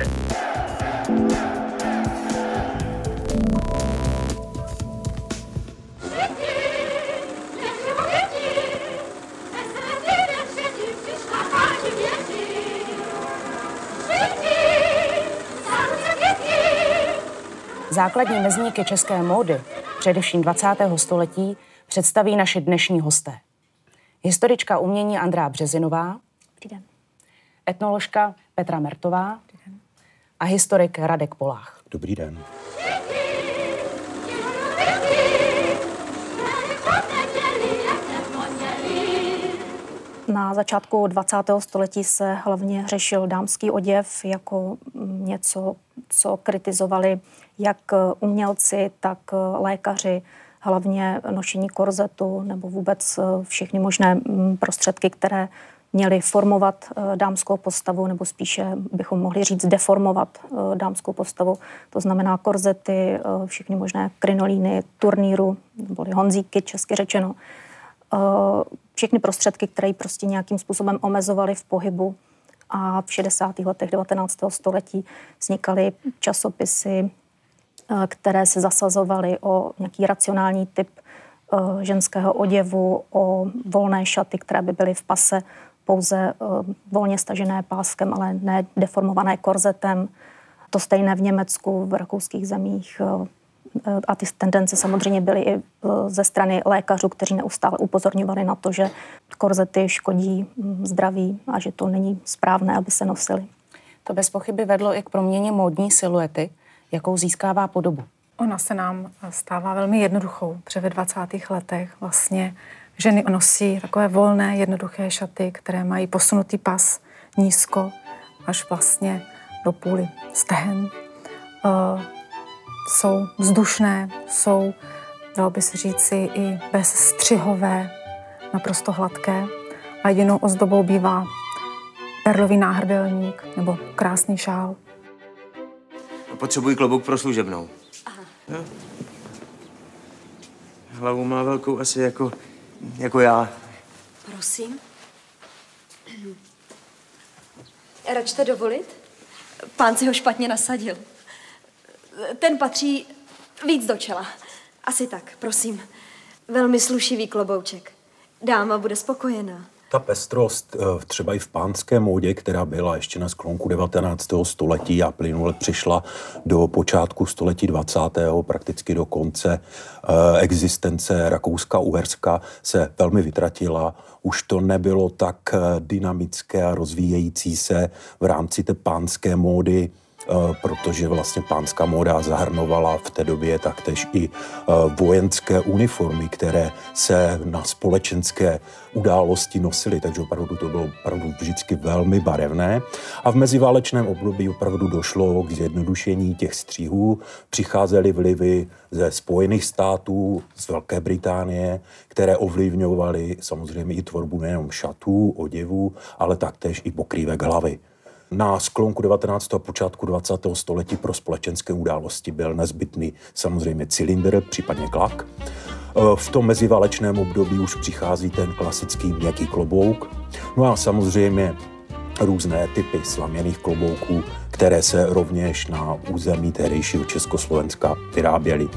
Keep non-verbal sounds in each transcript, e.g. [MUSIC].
historie. Základní mezníky české módy, především 20. století, představí naši dnešní hosté. Historička umění Andrá Březinová, etnoložka Petra Mertová a historik Radek Polách. Dobrý den. Na začátku 20. století se hlavně řešil dámský oděv jako něco, co kritizovali jak umělci, tak lékaři, hlavně nošení korzetu nebo vůbec všechny možné prostředky, které měly formovat eh, dámskou postavu, nebo spíše bychom mohli říct deformovat eh, dámskou postavu. To znamená korzety, eh, všechny možné krinolíny, turníru, nebo honzíky, česky řečeno. Všechny prostředky, které prostě nějakým způsobem omezovaly v pohybu. A v 60. letech 19. století vznikaly časopisy, které se zasazovaly o nějaký racionální typ ženského oděvu, o volné šaty, které by byly v pase pouze uh, volně stažené páskem, ale ne deformované korzetem. To stejné v Německu, v rakouských zemích. Uh, a ty tendence samozřejmě byly i ze strany lékařů, kteří neustále upozorňovali na to, že korzety škodí hm, zdraví a že to není správné, aby se nosily. To bez pochyby vedlo i k proměně módní siluety, jakou získává podobu. Ona se nám stává velmi jednoduchou, protože ve 20. letech vlastně Ženy nosí takové volné, jednoduché šaty, které mají posunutý pas nízko až vlastně do půly stehen. Uh, jsou vzdušné, jsou, dalo by se říci, i bezstřihové, naprosto hladké. A jedinou ozdobou bývá perlový náhrdelník nebo krásný šál. Potřebuji klobouk pro služebnou. Aha. No. Hlavu má velkou asi jako jako já. Prosím? Račte dovolit? Pán si ho špatně nasadil. Ten patří víc do čela. Asi tak, prosím. Velmi slušivý klobouček. Dáma bude spokojená. Ta pestrost eh, třeba i v pánské módě, která byla ještě na sklonku 19. století a plynule přišla do počátku století 20. prakticky do konce eh, existence Rakouska-Uherska, se velmi vytratila. Už to nebylo tak eh, dynamické a rozvíjející se v rámci té pánské módy protože vlastně pánská móda zahrnovala v té době taktéž i eh, vojenské uniformy, které se na společenské události nosily, takže opravdu to bylo opravdu vždycky velmi barevné. A v meziválečném období opravdu došlo k zjednodušení těch střihů. Přicházely vlivy ze Spojených států, z Velké Británie, které ovlivňovaly samozřejmě i tvorbu nejenom šatů, oděvů, ale taktéž i pokrývek hlavy. Na sklonku 19. a počátku 20. století pro společenské události byl nezbytný samozřejmě cylindr, případně klak. E, v tom meziválečném období už přichází ten klasický měkký klobouk. No a samozřejmě různé typy slaměných klobouků, které se rovněž na území tehdejšího Československa vyráběly.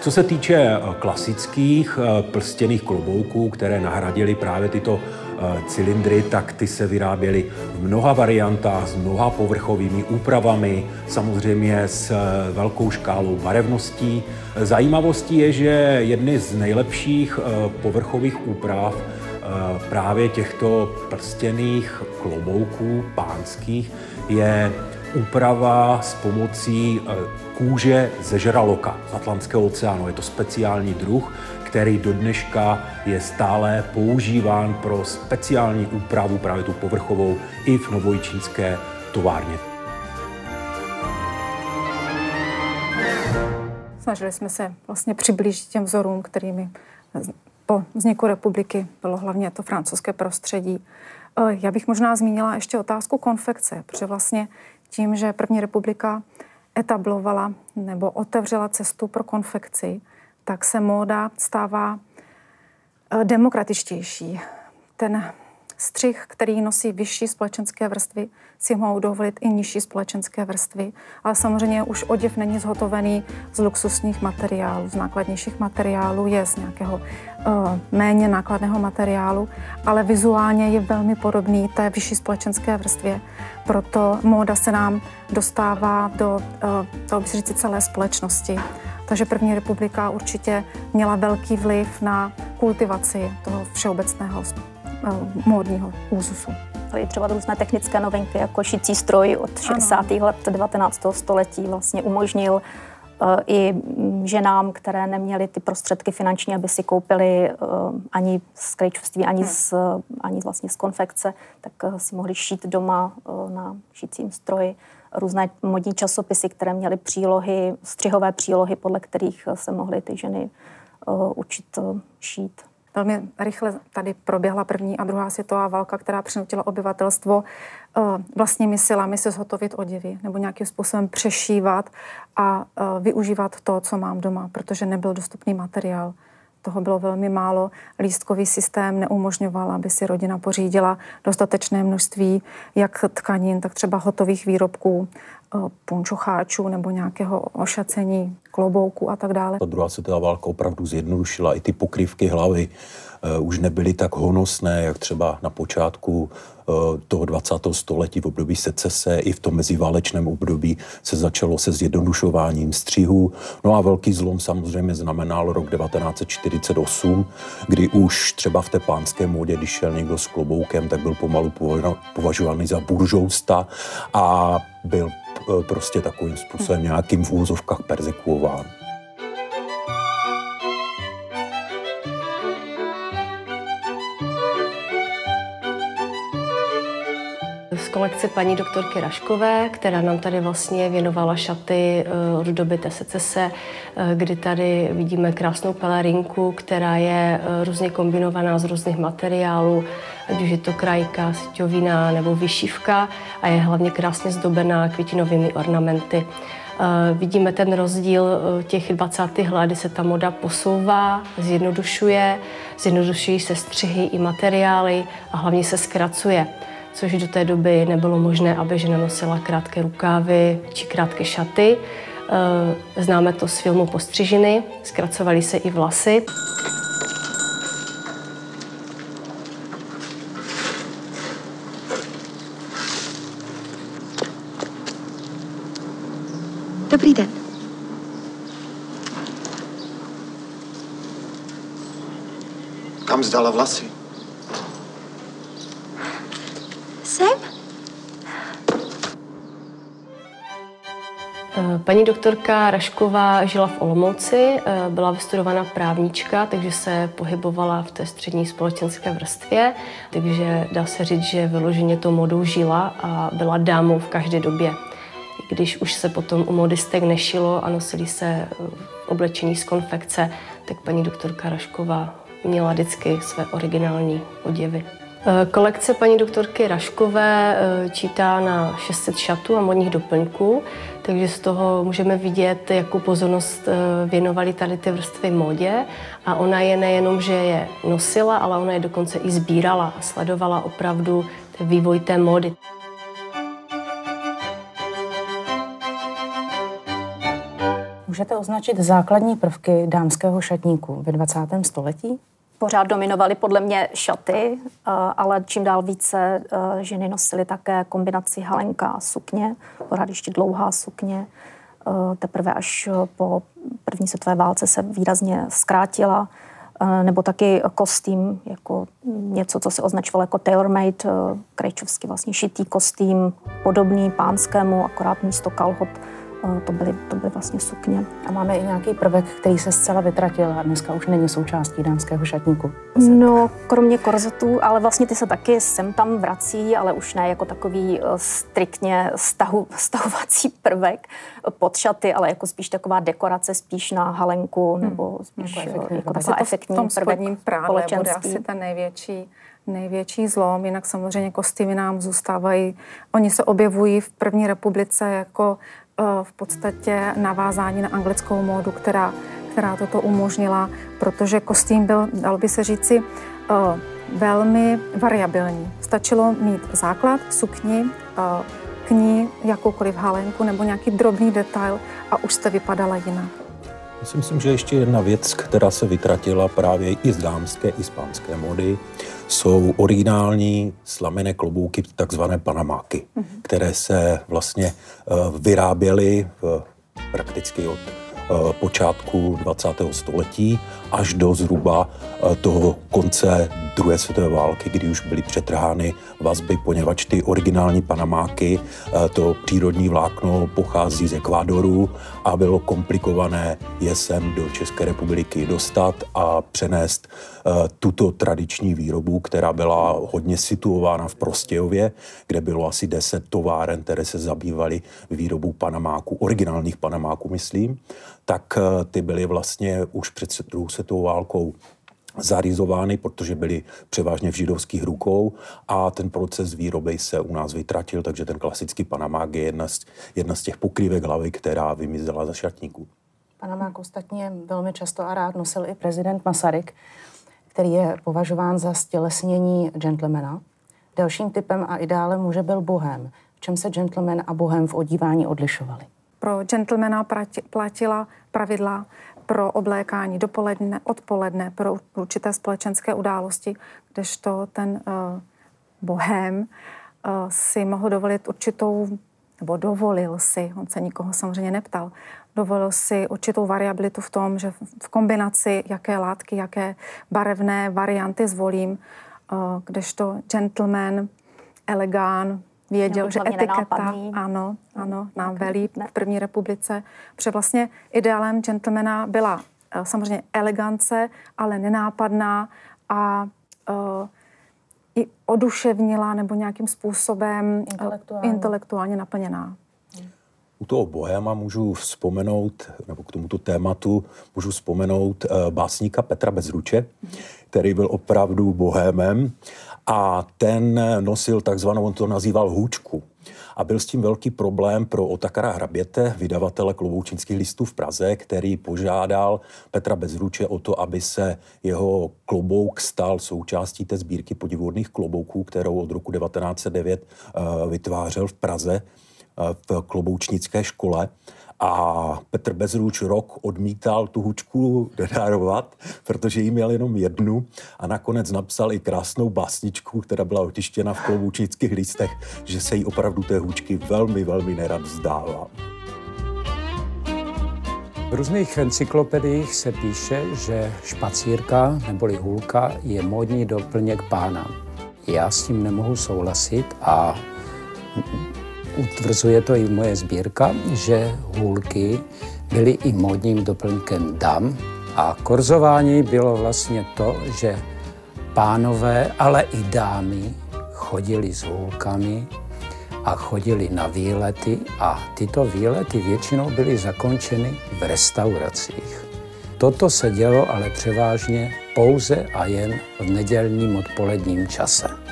Co se týče eh, klasických eh, plstěných klobouků, které nahradily právě tyto eh, cylindry, tak ty se vyráběly v mnoha variantách s mnoha povrchovými úpravami, samozřejmě s velkou škálou barevností. Zajímavostí je, že jedny z nejlepších povrchových úprav právě těchto prstěných klobouků pánských je úprava s pomocí kůže ze žraloka z Atlantského oceánu. Je to speciální druh, který do dneška je stále používán pro speciální úpravu, právě tu povrchovou, i v novojčínské továrně. Snažili jsme se vlastně přiblížit těm vzorům, kterými po vzniku republiky bylo hlavně to francouzské prostředí. Eh, já bych možná zmínila ještě otázku konfekce, protože vlastně tím, že první republika etablovala nebo otevřela cestu pro konfekci, tak se móda stává eh, demokratičtější. Ten střih, který nosí vyšší společenské vrstvy, si mohou dovolit i nižší společenské vrstvy. Ale samozřejmě už oděv není zhotovený z luxusních materiálů, z nákladnějších materiálů, je z nějakého uh, méně nákladného materiálu, ale vizuálně je velmi podobný té vyšší společenské vrstvě. Proto móda se nám dostává do, uh, to říct, celé společnosti. Takže první republika určitě měla velký vliv na kultivaci toho všeobecného módního úzusu. Byly třeba různé technické novinky, jako šicí stroj od 60. Ano. let 19. století vlastně umožnil uh, i ženám, které neměly ty prostředky finanční, aby si koupili uh, ani z krejčovství, ani, hmm. z, ani vlastně z konfekce, tak uh, si mohli šít doma na šicím stroji různé modní časopisy, které měly přílohy, střihové přílohy, podle kterých se mohly ty ženy učit šít. Velmi rychle tady proběhla první a druhá světová válka, která přinutila obyvatelstvo uh, vlastními silami se zhotovit oděvy nebo nějakým způsobem přešívat a uh, využívat to, co mám doma, protože nebyl dostupný materiál. Toho bylo velmi málo. Lístkový systém neumožňoval, aby si rodina pořídila dostatečné množství jak tkanin, tak třeba hotových výrobků, eh, punčocháčů nebo nějakého ošacení klobouku a tak dále. Ta druhá světová válka opravdu zjednodušila i ty pokrývky hlavy. Uh, už nebyly tak honosné, jak třeba na počátku uh, toho 20. století v období secese. I v tom meziválečném období se začalo se zjednodušováním střihu. No a velký zlom samozřejmě znamenal rok 1948, kdy už třeba v té pánské módě, když šel někdo s kloboukem, tak byl pomalu považovaný za buržousta a byl Eh, prostě takovým způsobem nějakým v úzovkách persekuován. Z kolekce paní doktorky Raškové, která nám tady vlastně věnovala šaty eh, od doby secese, eh, kdy tady vidíme krásnou pelerinku, která je různě kombinovaná z různých materiálů, ať už je to krajka, stěovina nebo vyšívka a je hlavně krásně zdobená květinovými ornamenty. Vidíme ten rozdíl těch 20. let, kdy se ta moda posouvá, zjednodušuje, zjednodušují se střihy i materiály a hlavně se zkracuje což do té doby nebylo možné, aby žena nosila krátké rukávy či krátké šaty. Uh, známe to z filmu Postřižiny, zkracovaly se i vlasy. Dobrý den. Kam zdala vlasy? Paní doktorka Rašková žila v Olomouci, eh, byla vystudovaná právnička, takže se pohybovala v té střední společenské vrstvě, takže dá se říct, že vyloženě to modou žila a byla dámou v každé době když už se potom u modistek nešilo a nosili se eh, oblečení z konfekce, tak paní doktorka Rašková měla vždycky své originální oděvy. Eh, kolekce paní doktorky Raškové eh, čítá na 600 šatů a modních doplňků, takže z toho můžeme vidět, jakou pozornost věnovali tady ty vrstvy modě. A ona je nejenom, že je nosila, ale ona je dokonce i sbírala a sledovala opravdu vývoj té módy. Můžete označit základní prvky dámského šatníku ve 20. století? Pořád dominovaly podle mě šaty, eh, ale čím dál více eh, ženy nosily také kombinaci halenka a sukně, pořád ještě dlouhá sukně. Eh, teprve až po první světové válce se výrazně zkrátila, nebo taky kostým, jako něco, co se označovalo jako tailor-made, krejčovsky vlastně šitý kostým, podobný pánskému, akorát místo kalhot to byly, to byly vlastně sukně. A máme i nějaký prvek, který se zcela vytratil a dneska už není součástí dámského šatníku. No, kromě korzetů, ale vlastně ty se taky sem tam vrací, ale už ne jako takový eh, striktně stahu, [LAUGHS] stahovací prvek pod šaty, ale jako spíš taková dekorace, spíš na halenku, hmm. nebo spíš jako, efektní, jako taková efektní v tom spodním prádle bude asi ten největší největší zlom, jinak samozřejmě kostýmy nám zůstávají. Oni se objevují v první republice jako Eh, v podstatě navázání na anglickou módu, která, která toto umožnila, protože kostým byl, dalo by se říci, uh, velmi variabilní. Stačilo mít základ, sukni, uh, k ní jakoukoliv halenku nebo nějaký drobný detail a už jste vypadala jinak. Já si myslím, že ještě jedna věc, která se vytratila právě i z dámské, i z pánské mody, jsou originální slamené klobouky, takzvané panamáky, mm-hmm. které se vlastně uh, vyráběly uh, prakticky od uh, počátku 20. století až do zhruba toho konce druhé světové války, kdy už byly přetrhány vazby, poněvadž ty originální panamáky, eh, to přírodní vlákno pochází z Ekvádoru a bylo komplikované je sem do České republiky dostat a přenést eh, tuto tradiční výrobu, která byla hodně situována v Prostějově, kde bylo asi 10 továren, které se zabývaly výrobou panamáků, originálních panamáků, myslím, tak eh, ty byly vlastně už před druhou světovou válkou zaриzovány, protože byly převážně v židovských rukou a ten proces výroby se u nás vytratil, takže ten klasický panamák je jedna z, jedna z těch pokrývek hlavy, která vymizela za šatníků. Panamák ostatně velmi často a rád nosil i prezident Masaryk, který je považován za stělesnění gentlemana. Dalším typem a ideálem muže byl bohem. V čem se gentleman a bohem v odívání odlišovali? Pro gentlemana platila pravidla pro oblékání dopoledne, odpoledne, pro určité společenské události, kdežto ten uh, bohem uh, si mohl dovolit určitou, nebo dovolil si, on se nikoho samozřejmě neptal, dovolil si určitou variabilitu v tom, že v kombinaci, jaké látky, jaké barevné varianty zvolím, uh, kdežto gentleman, elegán, věděl, že etiketa, nenápadný. ano, ano, nám velí v první republice, protože vlastně ideálem gentlemana byla uh, samozřejmě elegance, ale nenápadná a uh, i oduševnila nebo nějakým způsobem intelektuálně, uh, intelektuálně naplněná. U toho bohéma můžu vzpomenout, nebo k tomuto tématu můžu vzpomenout uh, básníka Petra Bezruče, který byl opravdu bohémem a ten nosil takzvanou, on to nazýval hůčku. A byl s tím velký problém pro Otakara Hraběte, vydavatele kloboučinských listů v Praze, který požádal Petra Bezruče o to, aby se jeho klobouk stal součástí té sbírky podivodných klobouků, kterou od roku 1909 uh, vytvářel v Praze uh, v kloboučnické škole. A Petr Bezruč rok odmítal tu hučku denárovat, protože jí měl jenom jednu a nakonec napsal i krásnou básničku, která byla otištěna v klovůčnických listech, že se jí opravdu té hůčky velmi, velmi nerad vzdává. V různých encyklopediích se píše, že špacírka neboli hůlka je módní doplněk pána. Já s tím nemohu souhlasit a utvrzuje to i moje sbírka, že hůlky byly i módním doplňkem dam a korzování bylo vlastně to, že pánové, ale i dámy chodili s hůlkami a chodili na výlety a tyto výlety většinou byly zakončeny v restauracích. Toto se dělo ale převážně pouze a jen v nedělním odpoledním čase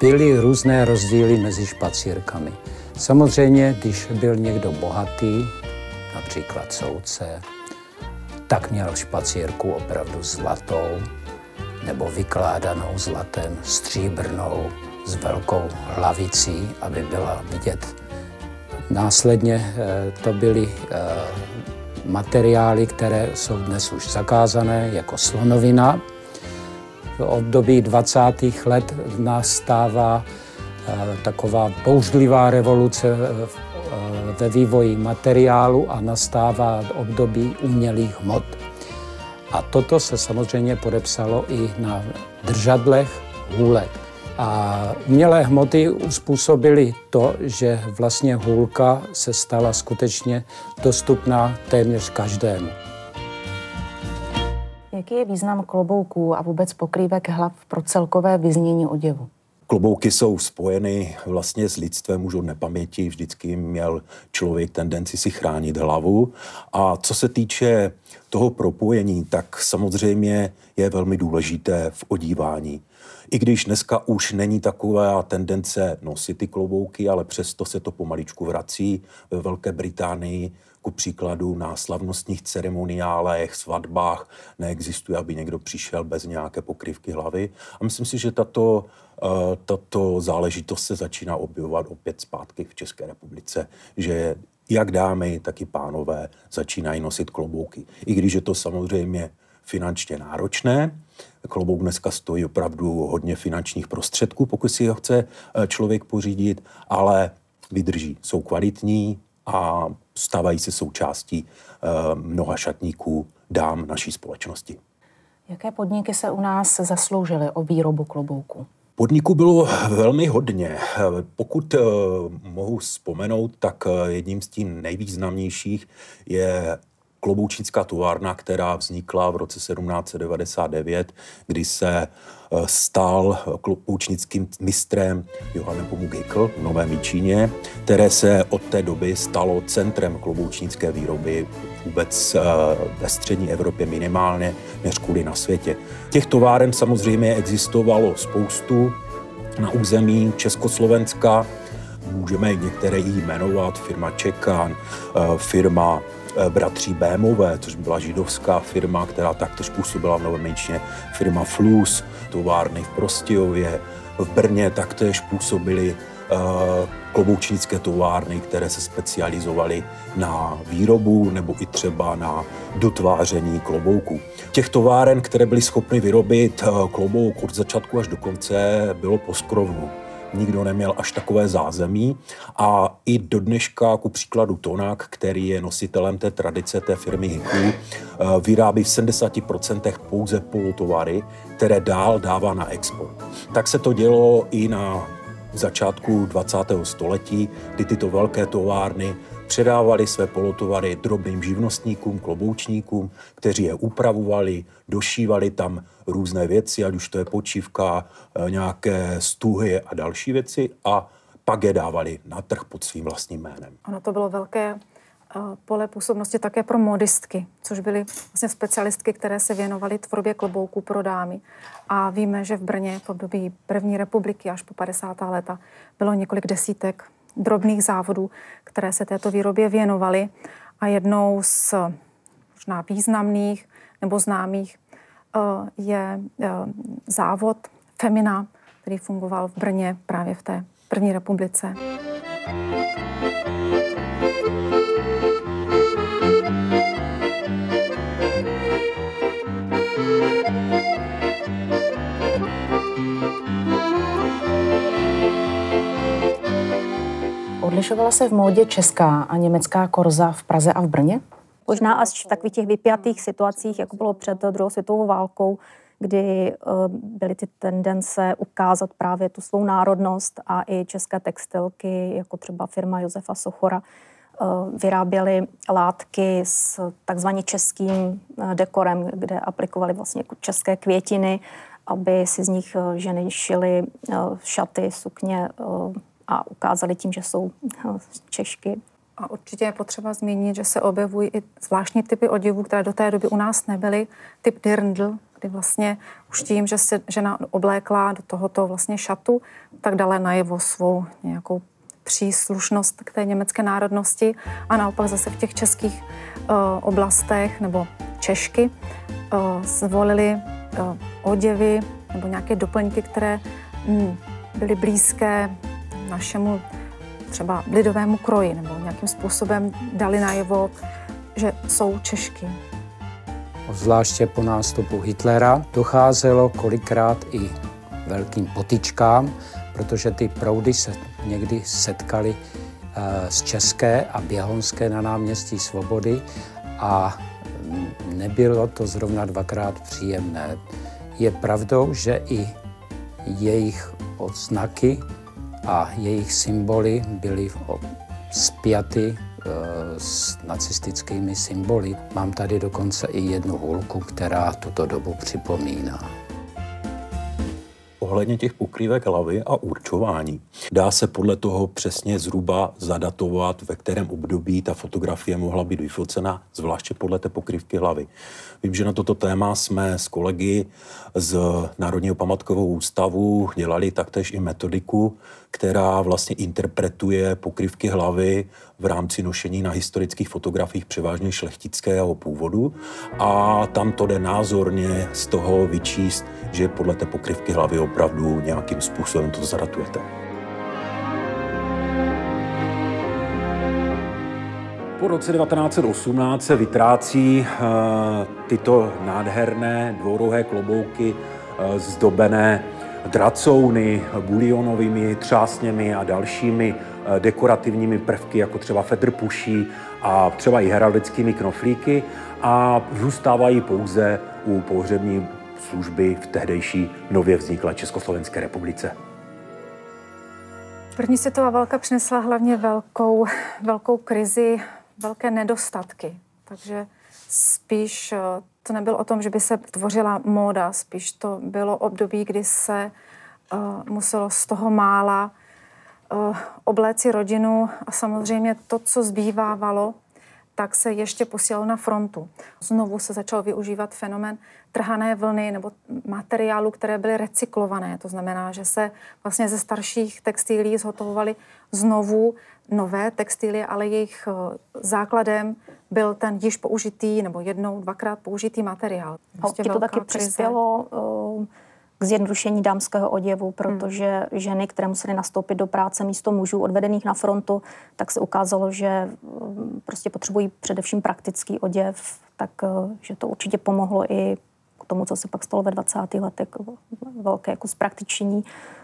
byly různé rozdíly mezi špacírkami. Samozřejmě, když byl někdo bohatý, například soudce, tak měl špacírku opravdu zlatou nebo vykládanou zlatem, stříbrnou, s velkou hlavicí, aby byla vidět. Následně eh, to byly eh, materiály, které jsou dnes už zakázané, jako slonovina, období 20. let nastává eh, taková bouřlivá revoluce eh, eh, ve vývoji materiálu a nastává období umělých hmot. A toto se samozřejmě podepsalo i na držadlech hůlek. A umělé hmoty uspůsobily to, že vlastně hůlka se stala skutečně dostupná téměř každému. Jaký je význam klobouků a vůbec pokrývek hlav pro celkové vyznění oděvu? Klobouky jsou spojeny vlastně s lidstvem už od nepaměti. Vždycky měl člověk tendenci si chránit hlavu. A co se týče toho propojení, tak samozřejmě je velmi důležité v odívání. I když dneska už není taková tendence nosit ty klobouky, ale přesto se to pomaličku vrací. Ve Velké Británii ku příkladu na slavnostních ceremoniálech, svatbách neexistuje, aby někdo přišel bez nějaké pokrývky hlavy. A myslím si, že tato, eh, tato záležitost se začíná objevovat opět zpátky v České republice, že jak dámy, tak i pánové začínají nosit klobouky. I když je to samozřejmě finančně náročné, klobouk dneska stojí opravdu hodně finančních prostředků, pokud si ho chce eh, člověk pořídit, ale vydrží, jsou kvalitní a stávají se součástí eh, mnoha šatníků dám naší společnosti. Jaké podniky se u nás zasloužily o výrobu klobouku? Podniků bylo velmi hodně. Pokud uh, mohu vzpomenout, tak jedním z těch nejvýznamnějších je kloboučnická továrna, která vznikla v roce 1799, kdy se eh, stal kloboučnickým mistrem Johann Pomuk Hickel v Novém Míčíně, které se od té doby stalo centrem kloboučnické výroby vůbec eh, ve střední Evropě minimálně, než kvůli na světě. Těch továren samozřejmě existovalo spoustu na území Československa, můžeme některé jí jmenovat, firma Čekan, eh, firma Eh, bratří Bémové, což byla židovská firma, která taktéž působila v Novém firma Flus, továrny v Prostějově, v Brně taktéž působily uh, kloboučnické továrny, které se specializovaly na výrobu nebo i třeba na dotváření klobouků. Těch továren, které byly schopny vyrobit klobouk od začátku až do konce, bylo poskrovnu nikdo neměl až takové zázemí a i do dneška, ku příkladu Tonak, který je nositelem té tradice té firmy Hiku, eh, vyrábí v 70% pouze polotovary, které dál dává na export. Tak se to dělo i na začátku 20. století, kdy tyto velké továrny předávali své polotovary drobným živnostníkům, kloboučníkům, kteří je upravovali, došívali tam různé věci, ať už to je počívka, eh, nějaké stuhy a další věci a pak je dávali na trh pod svým vlastním jménem. Ono to bylo velké eh, pole působnosti také pro modistky, což byly vlastně specialistky, které se věnovaly tvorbě klobouků pro dámy. A víme, že v Brně v období první republiky až po 50. léta bylo několik desítek drobných závodů, které se této výrobě věnovaly. A jednou z možná významných nebo známých eh, je eh, závod Femina, který fungoval v Brně právě v té první republice. Odlišovala se v módě česká a německá korza v Praze a v Brně? Možná až v takových těch vypjatých situacích, jako bylo před druhou světovou válkou, kdy eh, byly ty tendence ukázat právě tu svou národnost a i české textilky, jako třeba firma Josefa Sochora, eh, vyráběly látky s takzvaně českým eh, dekorem, kde aplikovali vlastně české květiny, aby si z nich ženy šily šaty, sukně a ukázali tím, že jsou Češky. A určitě je potřeba zmínit, že se objevují i zvláštní typy oděvů, které do té doby u nás nebyly. Typ dirndl, kdy vlastně už tím, že se žena oblékla do tohoto vlastně šatu, tak dala najevo svou nějakou příslušnost k té německé národnosti a naopak zase v těch českých uh, oblastech nebo Češky uh, zvolili uh, oděvy nebo nějaké doplňky, které mm, byly blízké našemu třeba lidovému kroji nebo nějakým způsobem dali najevo, že jsou Češky. Zvláště po nástupu Hitlera docházelo kolikrát i velkým potičkám, protože ty proudy se někdy setkaly eh, z České a Běhonské na náměstí Svobody a nebylo to zrovna dvakrát příjemné. Je pravdou, že i jejich odznaky a jejich symboly byly spjaty e, s nacistickými symboly. Mám tady dokonce i jednu hůlku, která tuto dobu připomíná. Ohledně těch pokrývek hlavy a určování. Dá se podle toho přesně zhruba zadatovat, ve kterém období ta fotografie mohla být vyfocena, zvláště podle té pokrývky hlavy. Vím, že na toto téma jsme s kolegy z Národního památkového ústavu dělali taktéž i metodiku, která vlastně interpretuje pokrývky hlavy v rámci nošení na historických fotografiích převážně šlechtického původu a tam to jde názorně z toho vyčíst, že podle té pokrývky hlavy opravdu nějakým způsobem to zadatujete. Po roce 1918 se vytrácí uh, tyto nádherné dvourohé klobouky uh, zdobené dracouny, bulionovými třásněmi a dalšími uh, dekorativními prvky, jako třeba fedr puší a třeba i heraldickými knoflíky a zůstávají pouze u pohřební služby v tehdejší nově vzniklé Československé republice. První světová válka přinesla hlavně velkou, velkou krizi velké nedostatky. Takže spíš eh, to nebylo o tom, že by se tvořila móda, spíš to bylo období, kdy se uh, muselo z toho mála uh, obléci rodinu a samozřejmě to, co zbývávalo, tak se ještě posílalo na frontu. Znovu se začal využívat fenomen trhané vlny nebo materiálu, které byly recyklované. To znamená, že se vlastně ze starších textilí zhotovovaly znovu nové textilie, ale jejich eh, základem byl ten již použitý nebo jednou, dvakrát použitý materiál. Prostě to taky krize. přispělo uh, k zjednodušení dámského oděvu, protože hmm. ženy, které musely nastoupit do práce místo mužů odvedených na frontu, tak se ukázalo, že uh, prostě potřebují především praktický oděv, tak uh, že to určitě pomohlo i k tomu, co se pak stalo ve 20. letech, velké jako zpraktičení Eh,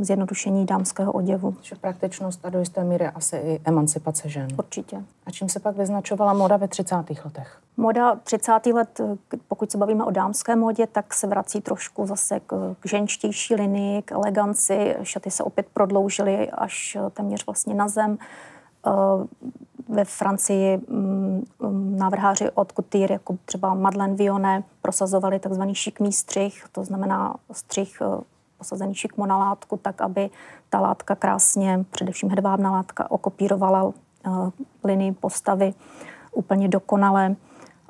zjednodušení dámského oděvu. Že praktičnost a do jisté míry asi i emancipace žen. Určitě. A čím se pak vyznačovala moda ve 30. letech? Moda 30. let, eh, pokud se bavíme o dámské modě, tak se vrací trošku zase k, k ženštější linii, k eleganci. Šaty se opět prodloužily až eh, téměř vlastně na zem. Ve Francii mm, mm, návrháři od couture, jako třeba Madeleine Vionnet, prosazovali takzvaný šikmý střih, to znamená střih posazený šikmo na látku, tak aby ta látka krásně, především hedvábná látka, okopírovala uh, linii postavy úplně dokonale.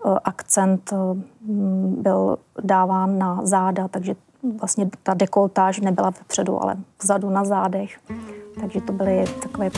Uh, akcent uh, byl dáván na záda, takže vlastně ta dekoltáž nebyla vepředu, ale vzadu na zádech. Takže to byly takové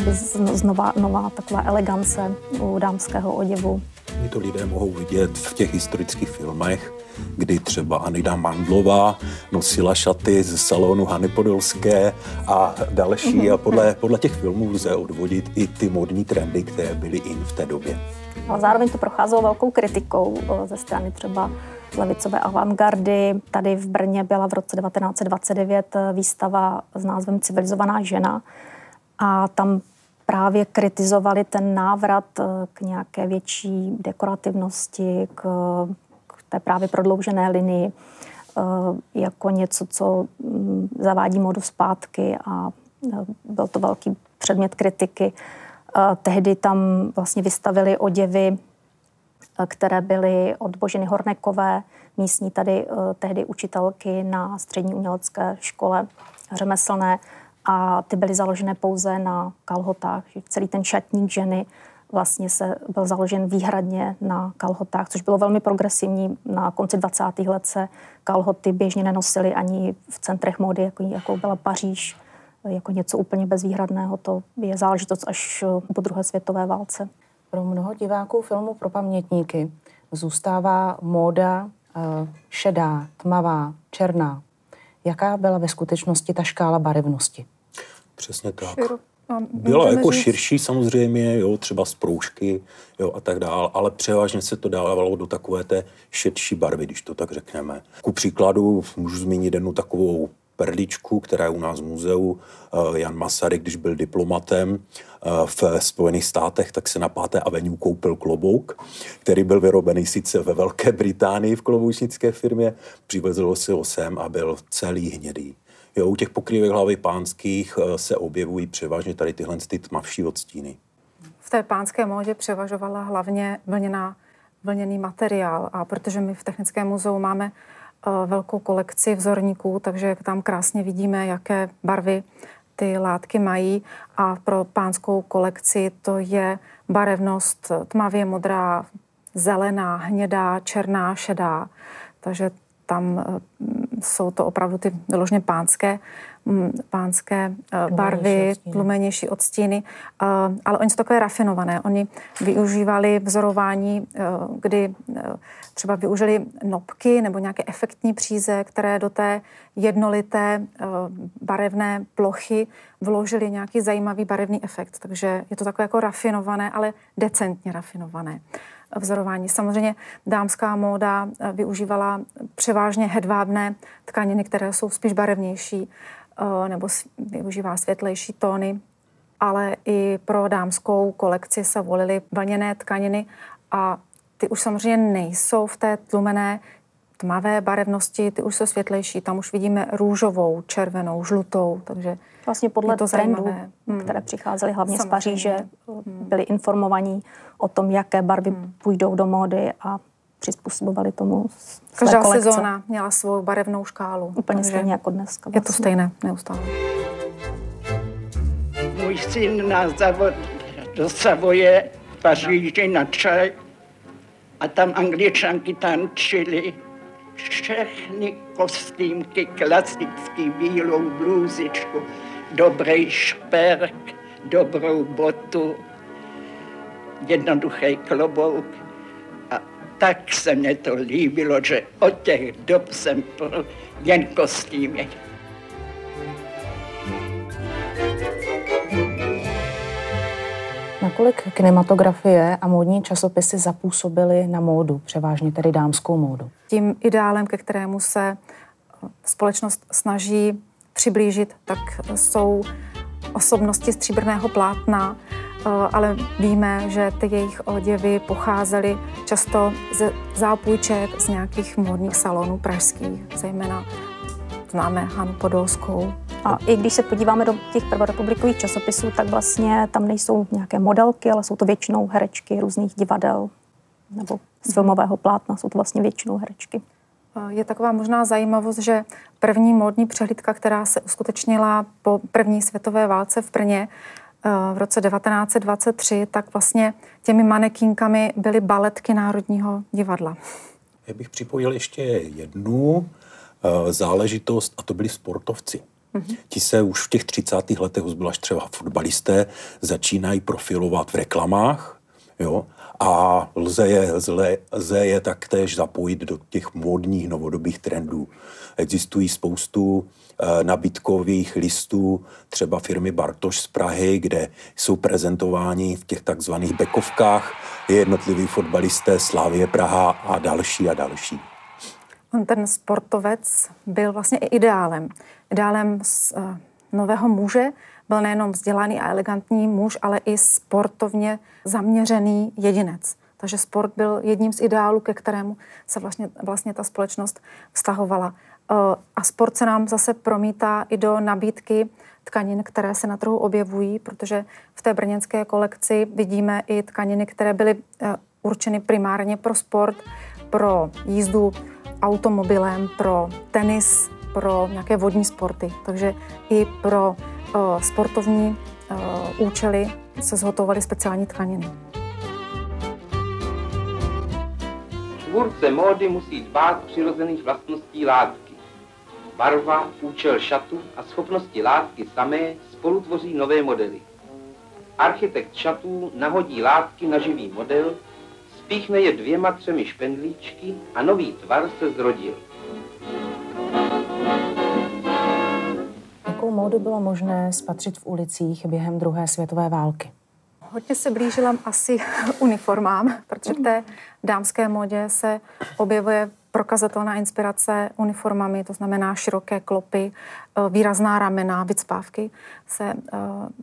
znova, nová taková elegance u dámského oděvu. My to lidé mohou vidět v těch historických filmech, kdy třeba Anida Mandlová nosila šaty z salonu Hany Podolské a další. A podle, podle těch filmů lze odvodit i ty modní trendy, které byly in v té době. Ale zároveň to procházelo velkou kritikou ze strany třeba levicové avantgardy. Tady v Brně byla v roce 1929 výstava s názvem Civilizovaná žena a tam právě kritizovali ten návrat k nějaké větší dekorativnosti, k té právě prodloužené linii eh, jako něco, co mm, zavádí modu zpátky a eh, byl to velký předmět kritiky. Eh, tehdy tam vlastně vystavili oděvy, které byly od Božiny Hornekové, místní tady tehdy učitelky na střední umělecké škole řemeslné a ty byly založené pouze na kalhotách. Celý ten šatník ženy vlastně se byl založen výhradně na kalhotách, což bylo velmi progresivní. Na konci 20. let se kalhoty běžně nenosily ani v centrech módy, jako, jako byla Paříž, jako něco úplně bezvýhradného. To je záležitost až po druhé světové válce. Pro mnoho diváků filmu pro pamětníky zůstává móda uh, šedá, tmavá, černá. Jaká byla ve skutečnosti ta škála barevnosti? Přesně tak. Širo byla jako říct... širší samozřejmě, jo, třeba z proužky jo, a tak dále, ale převážně se to dávalo do takové té šedší barvy, když to tak řekneme. Ku příkladu můžu zmínit jednu takovou perličku, která je u nás v muzeu. Eh, Jan Masaryk, když byl diplomatem eh, v Spojených státech, tak se na páté aveniu koupil klobouk, který byl vyrobený sice ve Velké Británii v kloboučnické firmě, přivezl si ho sem a byl celý hnědý. Jo, u těch pokrývek hlavy pánských eh, se objevují převážně tady tyhle ty tmavší odstíny. V té pánské módě převažovala hlavně vlněná, vlněný materiál a protože my v Technickém muzeu máme velkou kolekci vzorníků, takže tam krásně vidíme, jaké barvy ty látky mají a pro pánskou kolekci to je barevnost tmavě modrá, zelená, hnědá, černá, šedá. Takže tam eh, jsou to opravdu ty vyloženě pánské, mm, pánské eh, barvy, tlumenější odstíny, eh, ale oni jsou takové rafinované. Oni využívali vzorování, kdy třeba využili nopky nebo nějaké efektní příze, které do té jednolité barevné plochy vložili nějaký zajímavý barevný efekt. Takže je to takové jako rafinované, ale decentně rafinované vzorování. Samozřejmě dámská móda eh, využívala převážně hedvábné tkaniny, které jsou spíš barevnější eh, nebo využívá světlejší tóny, ale i pro dámskou kolekci se volily vlněné tkaniny a ty už samozřejmě nejsou v té tlumené tmavé barevnosti, ty už jsou světlejší. Tam už vidíme růžovou, červenou, žlutou, takže Vlastně podle to trendů, hmm. které přicházely hlavně Samozřejmě. z Paříže, hmm. byli informovaní o tom, jaké barvy hmm. půjdou do módy a přizpůsobovali tomu Každá kolekce. sezóna měla svou barevnou škálu. Úplně stejně jako dneska. Vlastně. Je to vlastně. stejné neustále. Můj syn nás zavod do Savoje v Paříži na čaj a tam angličanky tančily všechny kostýmky, klasický bílou blůzičku, dobrý šperk, dobrou botu, jednoduchý klobouk. A tak se mně to líbilo, že od těch dob jsem jen kostýmy. Nakolik kinematografie a módní časopisy zapůsobily na módu, převážně tedy dámskou módu? Tím ideálem, ke kterému se společnost snaží přiblížit, tak jsou osobnosti stříbrného plátna, eh, ale víme, že ty jejich oděvy pocházely často ze zápůjček z nějakých módních salonů pražských, zejména známe Hanu Podolskou. A i když se podíváme do těch prvorepublikových časopisů, tak vlastně tam nejsou nějaké modelky, ale jsou to většinou herečky různých divadel nebo z filmového plátna, jsou to vlastně většinou herečky. Je taková možná zajímavost, že první módní přehlídka, která se uskutečnila po první světové válce v Brně eh, v roce 1923, tak vlastně těmi manekínkami byly baletky Národního divadla. Já bych připojil ještě jednu eh, záležitost, a to byli sportovci. Mm-hmm. Ti se už v těch 30. letech, zvlášť třeba fotbalisté, začínají profilovat v reklamách, jo, a lze je, lze, lze je taktéž zapojit do těch módních novodobých trendů. Existují spoustu e, nabídkových listů, třeba firmy Bartoš z Prahy, kde jsou prezentováni v těch takzvaných bekovkách jednotliví fotbalisté Slávie Praha a další a další. On ten sportovec byl vlastně i ideálem. Ideálem z uh, nového muže, byl nejenom vzdělaný a elegantní muž, ale i sportovně zaměřený jedinec. Takže sport byl jedním z ideálů, ke kterému se vlastně, vlastně ta společnost vztahovala. Eh, a sport se nám zase promítá i do nabídky tkanin, které se na trhu objevují, protože v té brněnské kolekci vidíme i tkaniny, které byly eh, určeny primárně pro sport, pro jízdu automobilem, pro tenis, pro nějaké vodní sporty. Takže i pro uh, sportovní uh, účely se zhotovaly speciální tkaniny. Tvůrce módy musí dbát přirozených vlastností látky. Barva, účel šatu a schopnosti látky samé spolu tvoří nové modely. Architekt šatů nahodí látky na živý model, spíchne je dvěma třemi špendlíčky a nový tvar se zrodil. Jakou módu bylo možné spatřit v ulicích během druhé světové války? Hodně se blížila asi uniformám, protože v té dámské modě se objevuje prokazatelná inspirace uniformami, to znamená široké klopy, eh, výrazná ramena, vycpávky se uh,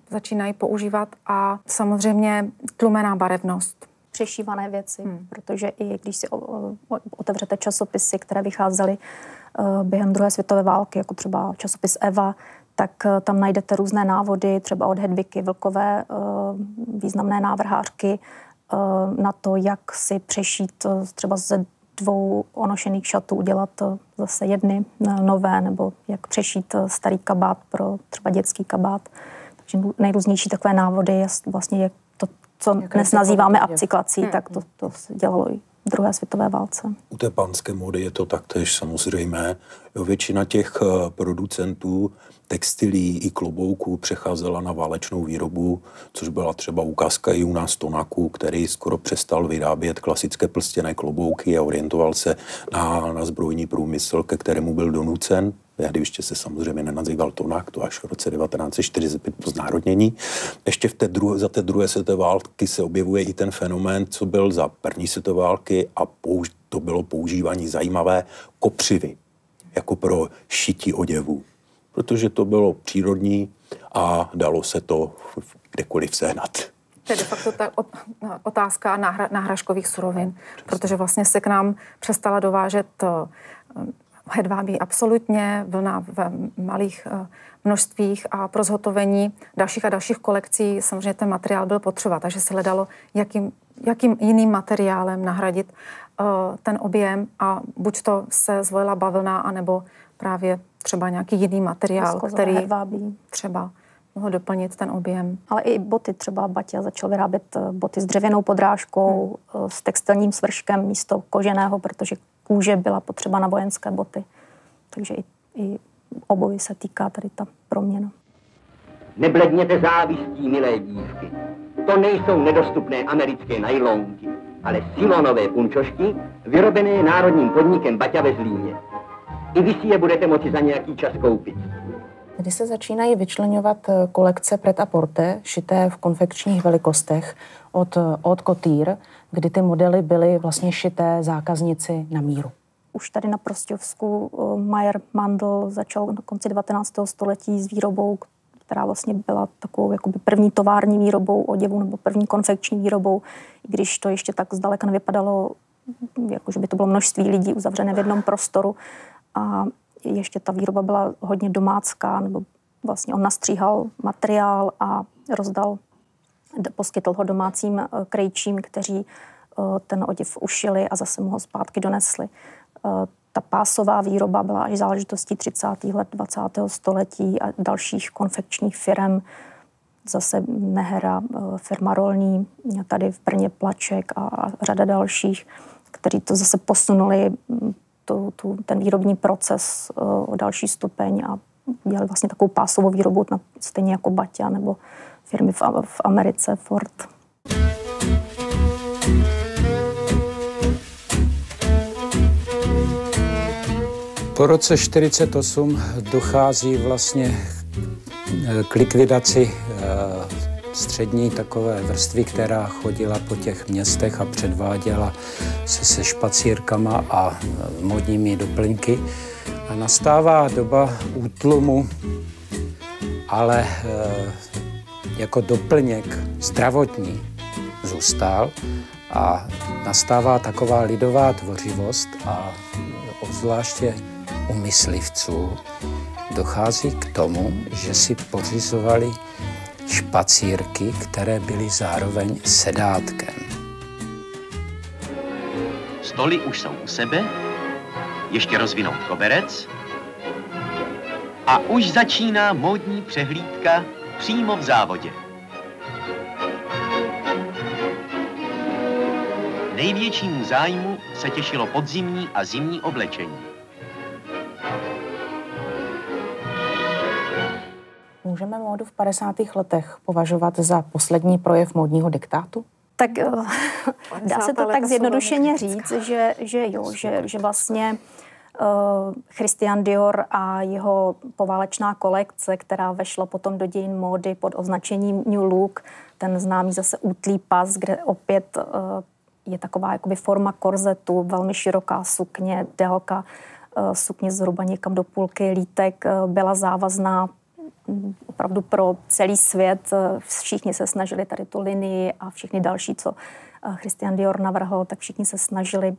začínají používat a samozřejmě tlumená barevnost. Přešívané věci, hmm. protože i když si otevřete časopisy, které vycházely během druhé světové války, jako třeba časopis Eva, tak eh, tam najdete různé návody, třeba od Hedviky Vlkové, eh, významné návrhářky, eh, na to, jak si přešít třeba ze dvou onošených šatů udělat zase jedny nové, nebo jak přešít starý kabát pro třeba dětský kabát. Takže nejrůznější takové návody, vlastně jak to, co dnes nazýváme upcyklací, hmm. tak to, to se dělalo i druhé světové válce. U té pánské mody je to taktéž samozřejmé. Jo, většina těch eh, producentů textilí i klobouků přecházela na válečnou výrobu, což byla třeba ukázka i u nás Tonaku, který skoro přestal vyrábět klasické plstěné klobouky a orientoval se na, na zbrojní průmysl, ke kterému byl donucen. Tehdy ještě se samozřejmě nenazýval Tonak, to až v roce 1945 po znárodnění. Ještě v té druhé, za té druhé světové války se objevuje i ten fenomén, co byl za první světové války a použ- to bylo používání zajímavé kopřivy, jako pro šití oděvů protože to bylo přírodní a dalo se to kdekoliv sehnat. To je de facto ta otázka náhra, náhražkových surovin, protože vlastně se k nám přestala dovážet eh, hedvábí absolutně, vlna v malých eh, množstvích a pro zhotovení dalších a dalších kolekcí samozřejmě ten materiál byl potřeba, takže se hledalo, jakým, jakým jiným materiálem nahradit uh, ten objem a buď to se zvolila bavlna, anebo právě třeba nějaký jiný materiál, Viskozové který hedvábí. třeba mohl doplnit ten objem. Ale i boty, třeba Baťa začal vyrábět eh, boty s dřevěnou podrážkou, hmm. s textilním svrškem místo koženého, protože kůže byla potřeba na vojenské boty. Takže i, i obojí se týká tady ta proměna. Nebledněte závistí, milé dívky. To nejsou nedostupné americké najlonky, ale silonové punčošky, vyrobené národním podnikem Baťa ve Zlíně. I vy si je budete moci za nějaký čas koupit. Kdy se začínají vyčlenovat eh, kolekce pret a porte, šité v konfekčních velikostech od, eh, od Couture, kdy ty modely byly vlastně šité zákaznici na míru. Už tady na Prostěvsku eh, Mayer Mandl začal na konci 19. století s výrobou, která vlastně byla takovou jakoby první tovární výrobou oděvu nebo první konfekční výrobou, i když to ještě tak zdaleka nevypadalo, jako že by to bylo množství lidí uzavřené v jednom prostoru, a ještě ta výroba byla hodně domácká, nebo vlastně on nastříhal materiál a rozdal, poskytl ho domácím eh, krejčím, kteří eh, ten oděv ušili a zase mu ho zpátky donesli. Eh, ta pásová výroba byla až záležitostí 30. let 20. století a dalších konfekčních firm, zase Nehera, firma Rolní, tady v Brně Plaček a řada dalších, kteří to zase posunuli hm, tu, tu, ten výrobní proces uh, o další stupeň a dělali vlastně takovou pásovou výrobu, stejně jako Baťa nebo firmy v, v Americe, Ford. Po roce 48 dochází vlastně k likvidaci eh, střední takové vrstvy, která chodila po těch městech a předváděla se se špacírkama a e, modními doplňky. A nastává doba útlumu, ale jako doplněk zdravotní zůstal a nastává taková lidová tvořivost a obzvláště u myslivců dochází k tomu, že si pořizovali špacírky, které byly zároveň sedátkem. Stoly už jsou u sebe, ještě rozvinout koberec a už začíná módní přehlídka přímo v závodě. Největšímu zájmu se těšilo podzimní a zimní oblečení. Můžeme módu v 50. letech považovat za poslední projev módního diktátu? Tak eh, dá se to tak zjednodušeně říct, že, že jo, že, že vlastně uh, Christian Dior a jeho poválečná kolekce, která vešla potom do dějin módy pod označením New Look, ten známý zase útlý pas, kde opět uh, je taková jakoby forma korzetu, velmi široká sukně, délka uh, sukně zhruba někam do půlky lítek byla závazná opravdu pro celý svět. Všichni se snažili tady tu linii a všichni další, co eh, Christian Dior navrhl, tak všichni se snažili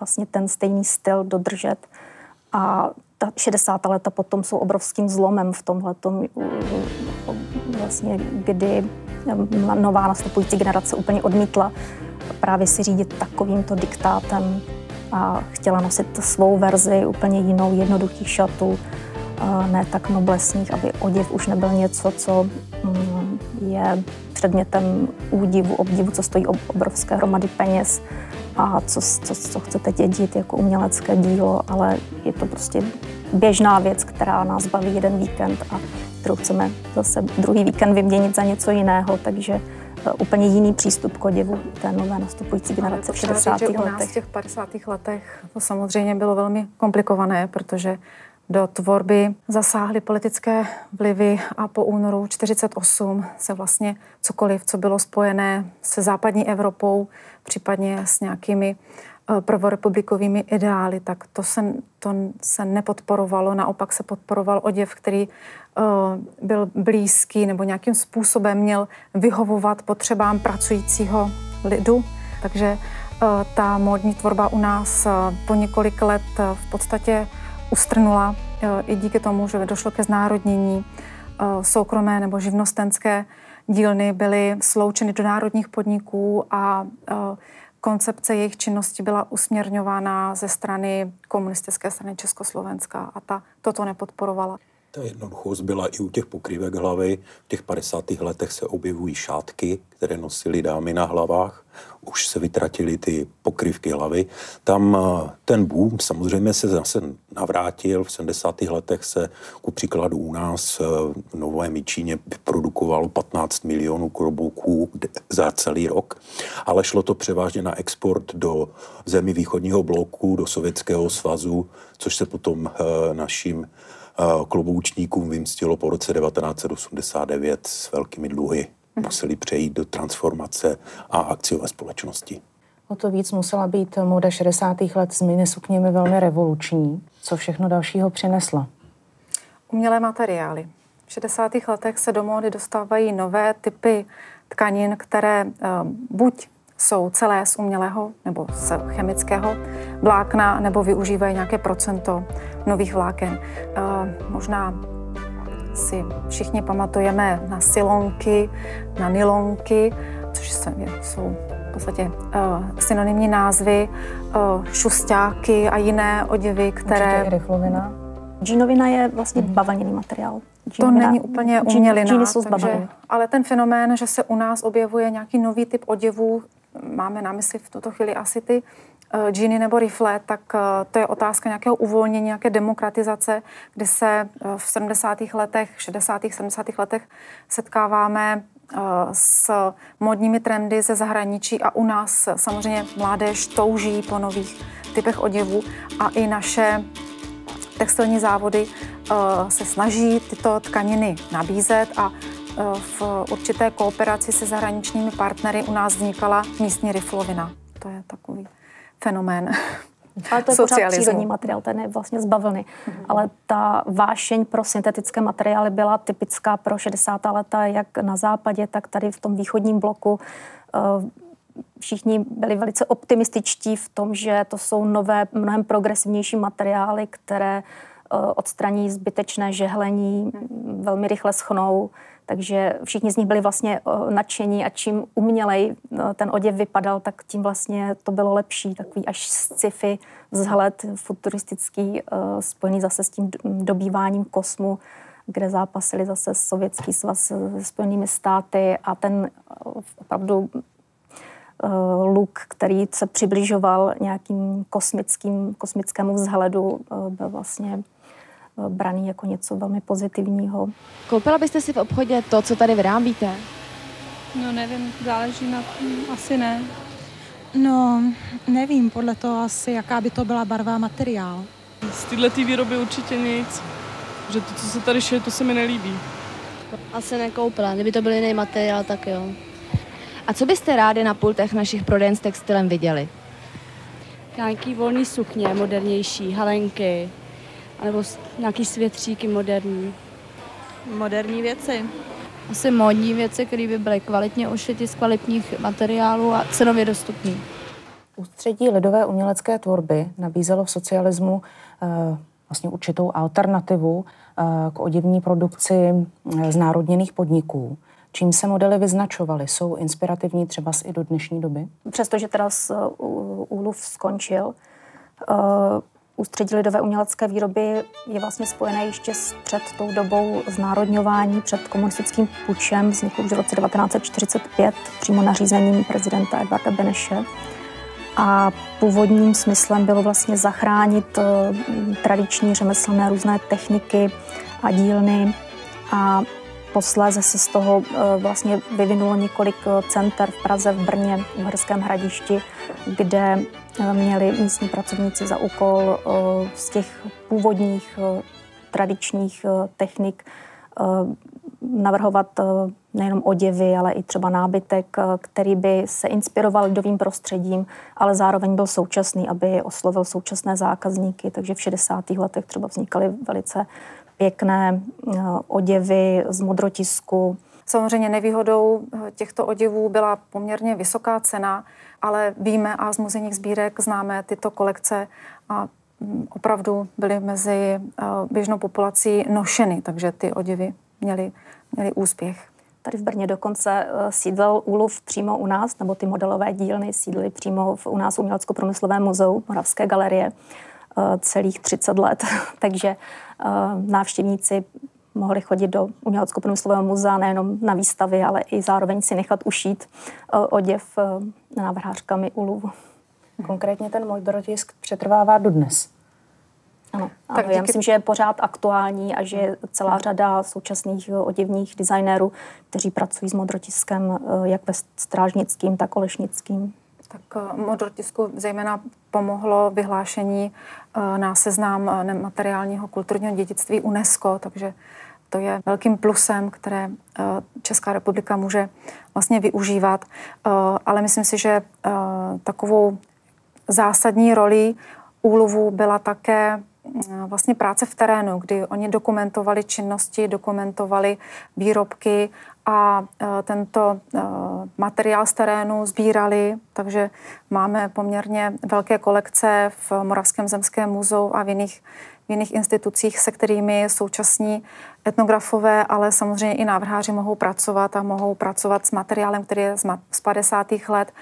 vlastně ten stejný styl dodržet. A ta 60. leta potom jsou obrovským zlomem v tomhle, vlastně, kdy eh, nová nastupující generace úplně odmítla právě si řídit takovýmto diktátem a chtěla nosit svou verzi, úplně jinou, jednoduchých šatů, ne tak noblesních, aby oděv už nebyl něco, co mm, je předmětem údivu, obdivu, co stojí obrovské hromady peněz a co, co, co chcete dědit jako umělecké dílo, ale je to prostě běžná věc, která nás baví jeden víkend a kterou chceme zase druhý víkend vyměnit za něco jiného, takže e, úplně jiný přístup k oděvu té nové nastupující generace v 60. letech. U nás v těch 50. letech to samozřejmě bylo velmi komplikované, protože do tvorby zasáhly politické vlivy a po únoru 48 se vlastně cokoliv, co bylo spojené se západní Evropou, případně s nějakými eh, prvorepublikovými ideály, tak to se, to se nepodporovalo. Naopak se podporoval oděv, který uh, byl blízký nebo nějakým způsobem měl vyhovovat potřebám pracujícího lidu. Takže uh, ta módní tvorba u nás uh, po několik let v podstatě ustrnula i díky tomu, že došlo ke znárodnění soukromé nebo živnostenské dílny byly sloučeny do národních podniků a koncepce jejich činnosti byla usměrňována ze strany komunistické strany Československa a ta toto nepodporovala. Ta jednoduchost byla i u těch pokrývek hlavy. V těch 50. letech se objevují šátky, které nosily dámy na hlavách. Už se vytratily ty pokrývky hlavy. Tam eh, ten boom samozřejmě se zase navrátil. V 70. letech se ku příkladu u nás eh, v Nové Myčíně vyprodukovalo 15 milionů klobouků za celý rok. Ale šlo to převážně na export do zemí východního bloku, do Sovětského svazu, což se potom eh, naším kloboučníkům vymstilo po roce 1989 s velkými dluhy. Museli přejít do transformace a akciové společnosti. O to víc musela být moda 60. let s minisukněmi velmi revoluční. Co všechno dalšího přinesla? Umělé materiály. V 60. letech se do módy dostávají nové typy tkanin, které uh, buď jsou celé z umělého nebo z chemického vlákna, nebo využívají nějaké procento nových vláken. Uh, možná si všichni pamatujeme na silonky, na nylonky, což jsou v podstatě uh, synonymní názvy, uh, šustáky a jiné oděvy, které... Určitě i riflovina. Džínovina je vlastně bavlněný materiál. Džínovina, to není úplně umělina, džíny jsou takže, ale ten fenomén, že se u nás objevuje nějaký nový typ oděvů, máme na mysli v tuto chvíli asi ty uh, džíny nebo rifle, tak uh, to je otázka nějakého uvolnění, nějaké demokratizace, kdy se uh, v 70. letech, 60. 70. letech setkáváme s modními trendy ze zahraničí a u nás samozřejmě mládež touží po nových typech oděvů a i naše textilní závody se snaží tyto tkaniny nabízet a v určité kooperaci se zahraničními partnery u nás vznikala místní riflovina. To je takový fenomén. Ale to je pořád přírodní materiál, ten je vlastně z bavlny. Mm-hmm. Ale ta vášeň pro syntetické materiály byla typická pro 60. leta, jak na západě, tak tady v tom východním bloku. Eh, všichni byli velice optimističtí v tom, že to jsou nové, mnohem progresivnější materiály, které eh, odstraní zbytečné žehlení, mhm. velmi rychle schnou takže všichni z nich byli vlastně eh, nadšení a čím umělej eh, ten oděv vypadal, tak tím vlastně to bylo lepší. Takový až sci-fi vzhled futuristický, eh, spojený zase s tím dobýváním kosmu, kde zápasili zase Sovětský svaz se Spojenými státy a ten opravdu luk, který se přibližoval nějakým kosmickým, kosmickému vzhledu, byl vlastně braný jako něco velmi pozitivního. Koupila byste si v obchodě to, co tady vyrábíte? No nevím, záleží na asi ne. No, nevím, podle toho asi, jaká by to byla barva materiál. Z tyhle tý výroby určitě nic, že to, co se tady šije, to se mi nelíbí. Asi nekoupila, kdyby to byl jiný materiál, tak jo. A co byste rádi na pultech našich prodejen s textilem viděli? Nějaký volný sukně, modernější, halenky, nebo nějaký světříky moderní. Moderní věci. Asi módní věci, které by byly kvalitně ušity z kvalitních materiálů a cenově dostupné. Ústředí lidové umělecké tvorby nabízelo v socialismu eh, vlastně určitou alternativu eh, k oděvní produkci eh, znárodněných podniků. Čím se modely vyznačovaly? Jsou inspirativní třeba i do dnešní doby? Přestože teda z, úlov skončil, Ústředí lidové umělecké výroby je vlastně spojené ještě s, před tou dobou znárodňování, před komunistickým pučem, vznikl už v roce 1945 přímo nařízením prezidenta Edvarda Beneše. A původním smyslem bylo vlastně zachránit uh, tradiční řemeslné různé techniky a dílny a posléze se z toho uh, vlastně vyvinulo několik center v Praze, v Brně, v Uherském hradišti, kde měli místní pracovníci za úkol eh, z těch původních eh, tradičních eh, technik navrhovat nejenom oděvy, ale i třeba nábytek, který by se inspiroval lidovým prostředím, ale zároveň byl současný, aby oslovil současné zákazníky. Takže v 60. letech třeba vznikaly velice pěkné oděvy z modrotisku. Samozřejmě nevýhodou těchto oděvů byla poměrně vysoká cena, ale víme a z muzejních sbírek známe tyto kolekce a mm, opravdu byly mezi eh, běžnou populací nošeny, takže ty oděvy měly, měly úspěch. Tady v Brně dokonce eh, sídlil úlov přímo u nás, nebo ty modelové dílny sídly přímo v, u nás Umělecko-průmyslové muzeu Moravské galerie eh, celých 30 let. [LAUGHS] Takže návštěvníci mohli chodit do Umělecko-průmyslového muzea nejenom na výstavy, ale i zároveň si nechat ušít eh, oděv eh, návrhářkami u Louvre. Konkrétně ten můj drotisk přetrvává dodnes. Ano, ano tak díky... já myslím, že je pořád aktuální a že je celá řada současných eh, oděvních designérů, kteří pracují s modrotiskem jak ve strážnickým, tak olešnickým. Tak modrotisku zejména pomohlo vyhlášení na seznam nemateriálního kulturního dědictví UNESCO, takže to je velkým plusem, které eh, Česká republika může vlastně využívat. Eh, ale myslím si, že eh, takovou zásadní roli úlovu byla také vlastně práce v terénu, kdy oni dokumentovali činnosti, dokumentovali výrobky a tento materiál z terénu sbírali, takže máme poměrně velké kolekce v Moravském zemském muzeu a v jiných v jiných institucích, se kterými současní etnografové, ale samozřejmě i návrháři mohou pracovat a mohou pracovat s materiálem, který je z 50. let,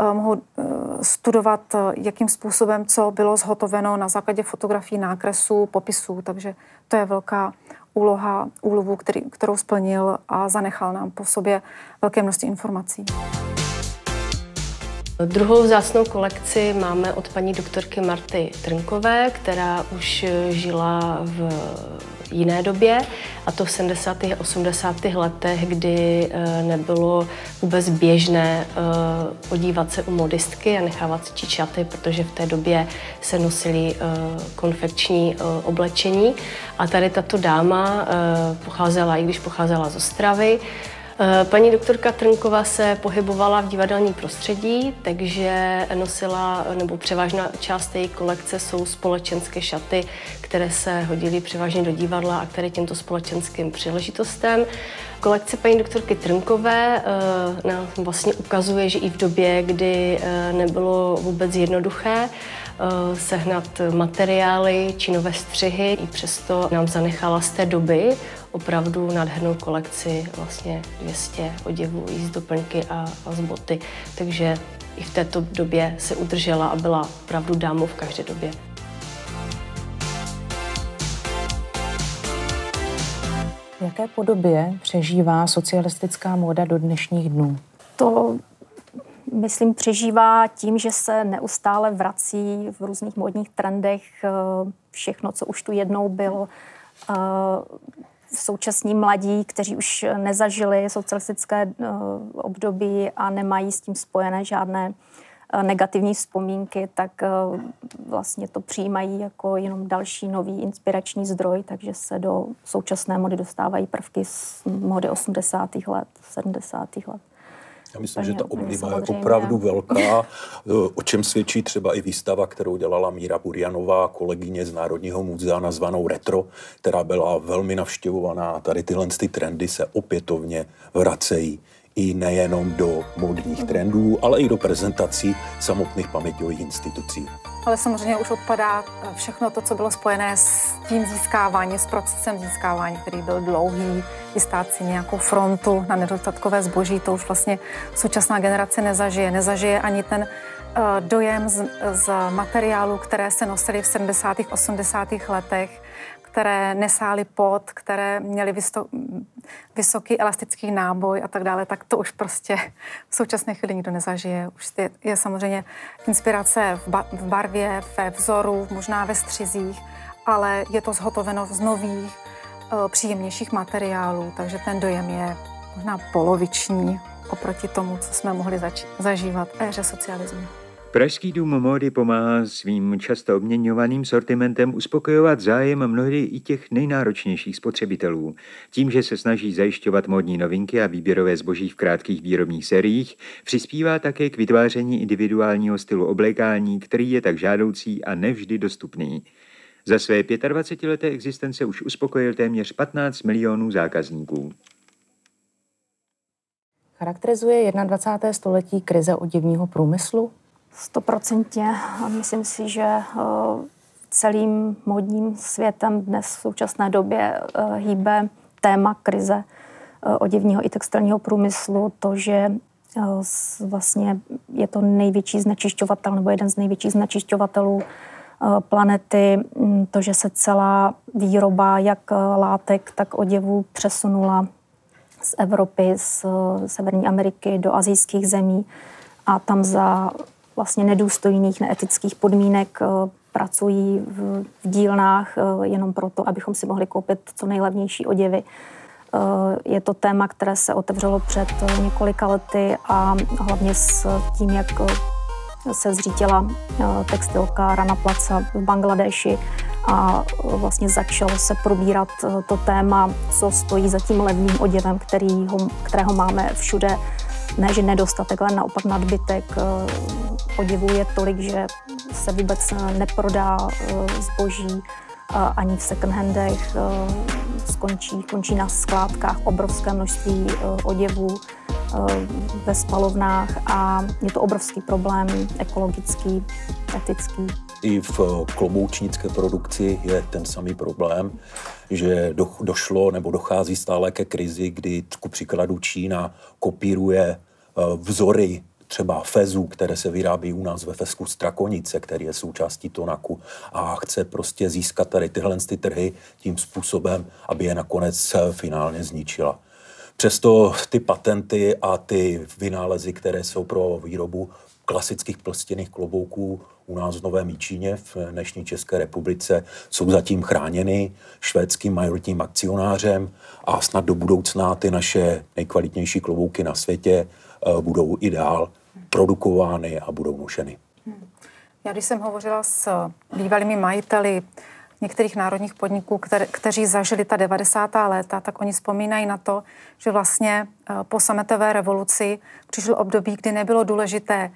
eh, mohou eh, studovat, eh, jakým způsobem co bylo zhotoveno na základě fotografií, nákresů, popisů, takže to je velká úloha úlovu, který, kterou splnil a zanechal nám po sobě velké množství informací. Druhou vzácnou kolekci máme od paní doktorky Marty Trnkové, která už žila v jiné době, a to v 70. a 80. letech, kdy eh, nebylo vůbec běžné eh, podívat se u modistky a nechávat si čaty, protože v té době se nosily eh, konfekční oblečení. A tady tato dáma pocházela, i když pocházela z Ostravy, paní doktorka Trnková se pohybovala v divadelním prostředí, takže nosila, nebo převážná část její kolekce jsou společenské šaty, které se hodily převážně do divadla a které těmto společenským příležitostem. Kolekce paní doktorky Trnkové eh, nám vlastně ukazuje, že i v době, kdy eh, nebylo vůbec jednoduché, sehnat materiály či nové střihy. I přesto nám zanechala z té doby opravdu nádhernou kolekci, vlastně 200 oděvů z doplňky a, a z boty. Takže i v této době se udržela a byla opravdu dámou v každé době. V jaké podobě přežívá socialistická móda do dnešních dnů? To myslím, přežívá tím, že se neustále vrací v různých módních trendech eh, všechno, co už tu jednou bylo. Eh, současní mladí, kteří už nezažili socialistické eh, období a nemají s tím spojené žádné negativní vzpomínky, tak vlastně to přijímají jako jenom další nový inspirační zdroj, takže se do současné mody dostávají prvky z mody 80. let, 70. let. Já myslím, že ta obliba je opravdu velká, [LAUGHS] o čem svědčí třeba i výstava, kterou dělala Míra Burjanová, kolegyně z Národního muzea nazvanou Retro, která byla velmi navštěvovaná. Tady tyhle ty trendy se opětovně vracejí i nejenom do modních trendů, ale i do prezentací samotných paměťových institucí. Ale samozřejmě už odpadá eh, všechno to, co bylo spojené s tím získáváním, s procesem získávání, který byl dlouhý, vystát si nějakou frontu na nedostatkové zboží, to už vlastně současná generace nezažije. Nezažije ani ten uh, dojem z, z materiálu, které se nosily v 70. 80. letech, které nesály pot, které měly vysto, vysoký elastický náboj a tak dále, tak to už prostě v současné chvíli nikdo nezažije. Už je, je samozřejmě inspirace v, ba, v barvě, ve vzoru, možná ve střizích, ale je to zhotoveno z nových, uh, příjemnějších materiálů, takže ten dojem je možná poloviční oproti tomu, co jsme mohli zač- zažívat v éře socialismu. Pražský dům módy pomáhá svým často obměňovaným sortimentem uspokojovat zájem mnohdy i těch nejnáročnějších spotřebitelů. Tím, že se snaží zajišťovat módní novinky a výběrové zboží v krátkých výrobních seriích, přispívá také k vytváření individuálního stylu oblékání, který je tak žádoucí a nevždy dostupný. Za své 25-leté existence už uspokojil téměř 15 milionů zákazníků. Charakterizuje 21. století krize oděvního průmyslu? Stoprocentně. Myslím si, že eh, celým modním světem dnes v současné době eh, hýbe téma krize eh, oděvního i textilního průmyslu, to, že vlastně je to největší znečišťovatel nebo jeden z největších znečišťovatelů planety, mm, to, že se celá výroba jak látek, tak oděvů přesunula z Evropy, z Severní Ameriky do azijských zemí. A tam za vlastně nedůstojných, neetických podmínek eh, pracují v, dílnách eh, jenom proto, abychom si mohli koupit co nejlevnější oděvy. Eh, je to téma, které se otevřelo před několika lety a hlavně s tím, jak se zřítila textilka Rana Placa v Bangladeši a vlastně začalo se probírat to téma, co stojí za tím levným oděvem, kterýho, kterého máme všude ne, že nedostatek, ale naopak nadbytek. Eh, oděvů je tolik, že se vůbec neprodá eh, zboží ani v second handech. Eh, skončí, končí na skládkách obrovské množství oděvů ve spalovnách a je to obrovský problém ekologický, etický. I v kloboučnické produkci je ten samý problém, že do, došlo nebo dochází stále ke krizi, kdy ku příkladu Čína kopíruje vzory třeba fezů, které se vyrábí u nás ve Fesku Strakonice, který je součástí Tonaku a chce prostě získat tady tyhle ty trhy tím způsobem, aby je nakonec finálně zničila. Přesto ty patenty a ty vynálezy, které jsou pro výrobu klasických plstěných klobouků u nás v Novém Míčíně v dnešní České republice jsou zatím chráněny švédským majoritním akcionářem a snad do budoucna ty naše nejkvalitnější klobouky na světě Eh, budou i dál produkovány a budou nošeny. Já když jsem hovořila s bývalými majiteli některých národních podniků, které, kteří zažili ta 90. léta, tak oni vzpomínají na to, že vlastně eh, po sametové revoluci přišlo období, kdy nebylo důležité,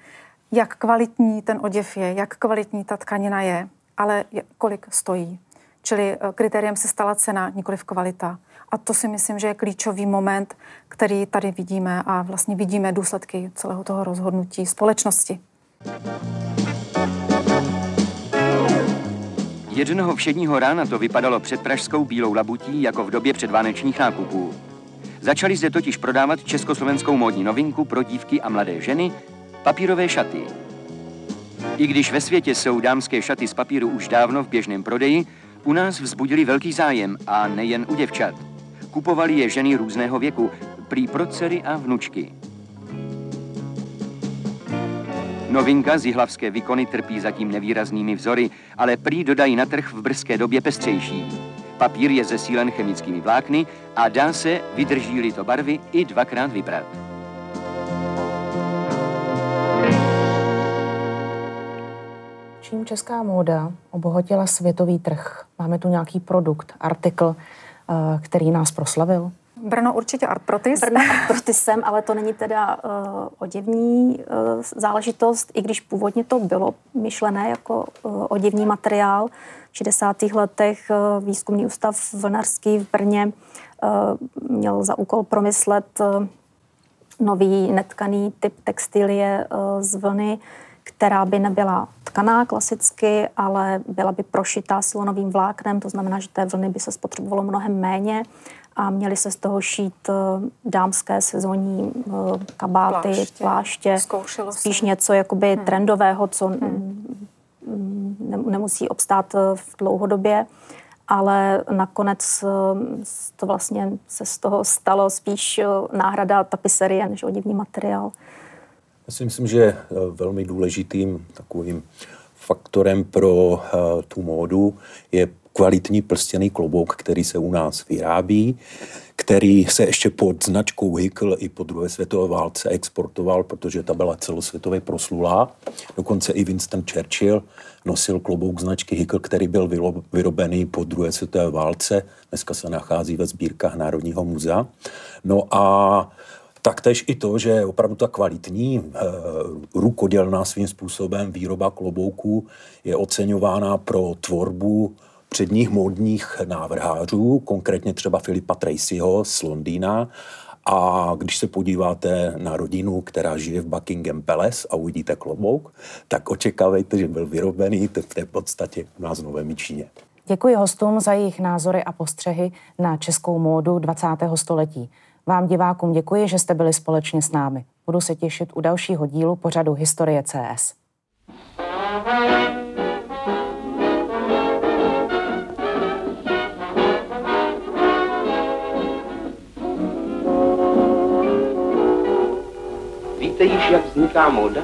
jak kvalitní ten oděv je, jak kvalitní ta tkanina je, ale kolik stojí. Čili eh, kritériem se stala cena, nikoliv kvalita. A to si myslím, že je klíčový moment, který tady vidíme a vlastně vidíme důsledky celého toho rozhodnutí společnosti. Jednoho všedního rána to vypadalo před pražskou bílou labutí jako v době předvánečních nákupů. Začali zde totiž prodávat československou módní novinku pro dívky a mladé ženy, papírové šaty. I když ve světě jsou dámské šaty z papíru už dávno v běžném prodeji, u nás vzbudili velký zájem a nejen u děvčat. Kupovali je ženy různého věku, prý pro dcery a vnučky. Novinka z jihlavské výkony trpí zatím nevýraznými vzory, ale prý dodají na trh v brzké době pestřejší. Papír je zesílen chemickými vlákny a dá se, vydrží-li to barvy, i dvakrát vyprat. Čím česká móda obohatila světový trh? Máme tu nějaký produkt, artikl, Eh, který nás proslavil? Brno určitě Artprotis. Brno Artprotisem, ale to není teda uh, oděvní uh, záležitost, i když původně to bylo myšlené jako uh, oděvní materiál. V 60. letech uh, výzkumný ústav vlnarský v Brně uh, měl za úkol promyslet uh, nový netkaný typ textilie z vlny, která by nebyla tkaná klasicky, ale byla by prošitá silonovým vláknem, to znamená, že té vlny by se spotřebovalo mnohem méně a měly se z toho šít dámské sezónní kabáty, pláště, pláště spíš něco jakoby hmm. trendového, co hmm. nemusí obstát v dlouhodobě ale nakonec to vlastně se z toho stalo spíš náhrada tapiserie než odivní materiál. Já si myslím, že velmi důležitým takovým faktorem pro tu módu je kvalitní prstěný klobouk, který se u nás vyrábí, který se ještě pod značkou Hickel i po druhé světové válce exportoval, protože ta byla celosvětově proslulá. Dokonce i Winston Churchill nosil klobouk značky Hickel, který byl vyrobený po druhé světové válce. Dneska se nachází ve sbírkách Národního muzea. No a Taktéž i to, že opravdu ta kvalitní e, rukodělná svým způsobem výroba klobouků je oceňována pro tvorbu předních módních návrhářů, konkrétně třeba Filipa Tracyho z Londýna. A když se podíváte na rodinu, která žije v Buckingham Palace a uvidíte klobouk, tak očekávejte, že byl vyrobený v té podstatě u nás v Novém Číně. Děkuji hostům za jejich názory a postřehy na českou módu 20. století. Vám divákům děkuji, že jste byli společně s námi. Budu se těšit u dalšího dílu pořadu Historie CS. Víte již, jak vzniká móda?